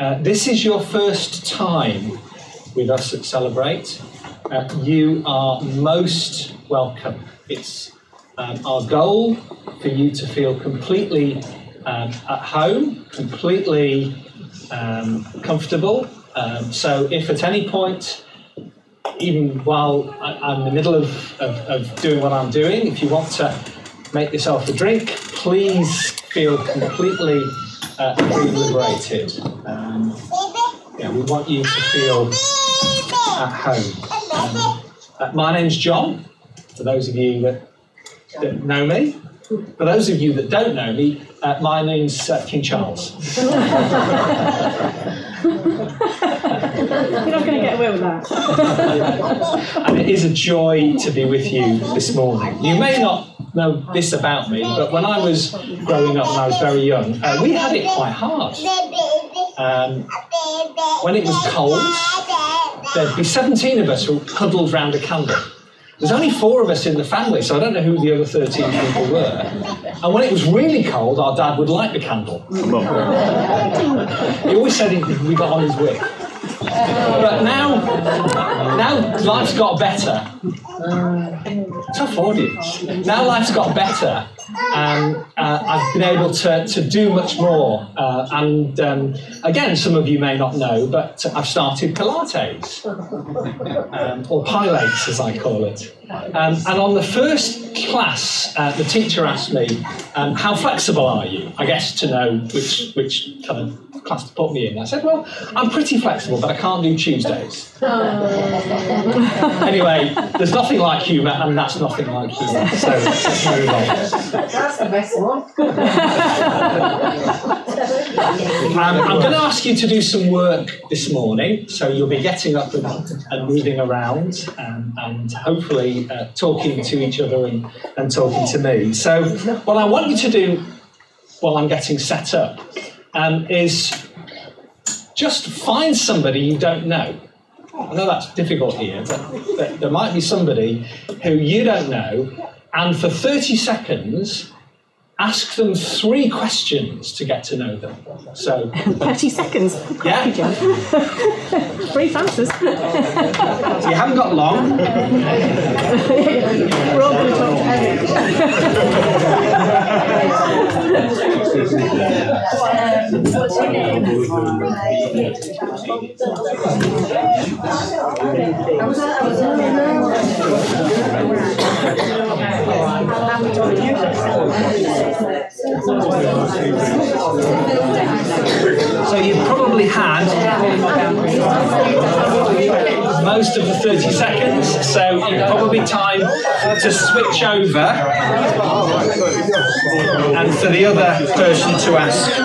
uh, this is your first time with us at Celebrate, uh, you are most welcome. It's um, our goal for you to feel completely um, at home, completely um, comfortable. Um, so, if at any point, even while I, I'm in the middle of, of, of doing what I'm doing, if you want to make yourself a drink, please feel completely uh, liberated. Um, yeah, we want you to feel at home. Um, uh, my name's John, for those of you that, that know me. For those of you that don't know me, uh, my name's uh, King Charles. You're not going to get away with that. and it is a joy to be with you this morning. You may not know this about me, but when I was growing up, when I was very young, uh, we had it quite hard. Um, when it was cold, there'd be 17 of us who huddled round a candle. There's only four of us in the family, so I don't know who the other 13 people were. And when it was really cold, our dad would light the candle. he always said he, we got on his wick. But now, now life's got better. Tough audience. Now life's got better, and uh, I've been able to, to do much more. Uh, and um, again, some of you may not know, but I've started Pilates, um, or Pilates as I call it. Um, and on the first class, uh, the teacher asked me, um, "How flexible are you?" I guess to know which which kind of class to put me in. I said, well, I'm pretty flexible, but I can't do Tuesdays. Oh. anyway, there's nothing like humour, and that's nothing like humour. So let's move on. That's the best one. um, I'm going to ask you to do some work this morning, so you'll be getting up and, and moving around and, and hopefully uh, talking to each other and, and talking to me. So, what I want you to do while I'm getting set up um, is just find somebody you don't know. I know that's difficult here, but, but there might be somebody who you don't know, and for 30 seconds, ask them three questions to get to know them. So 30 seconds. Yeah. Brief answers. You haven't got long. We're all going to talk. So you probably had most of the 30 seconds, so it's probably time to switch over and for the other person to ask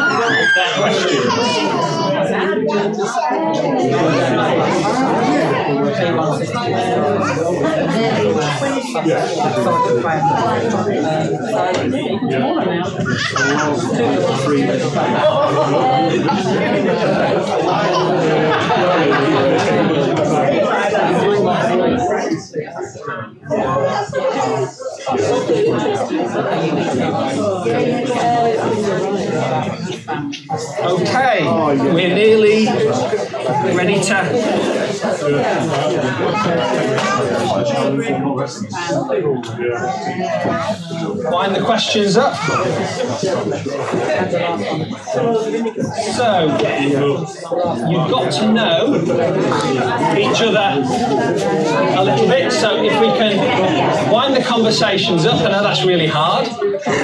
their Okay, we're nearly ready to. Wind the questions up. So, you've got to know each other a little bit. So, if we can wind the conversations up, I know that's really hard.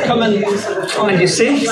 Come and find your seats.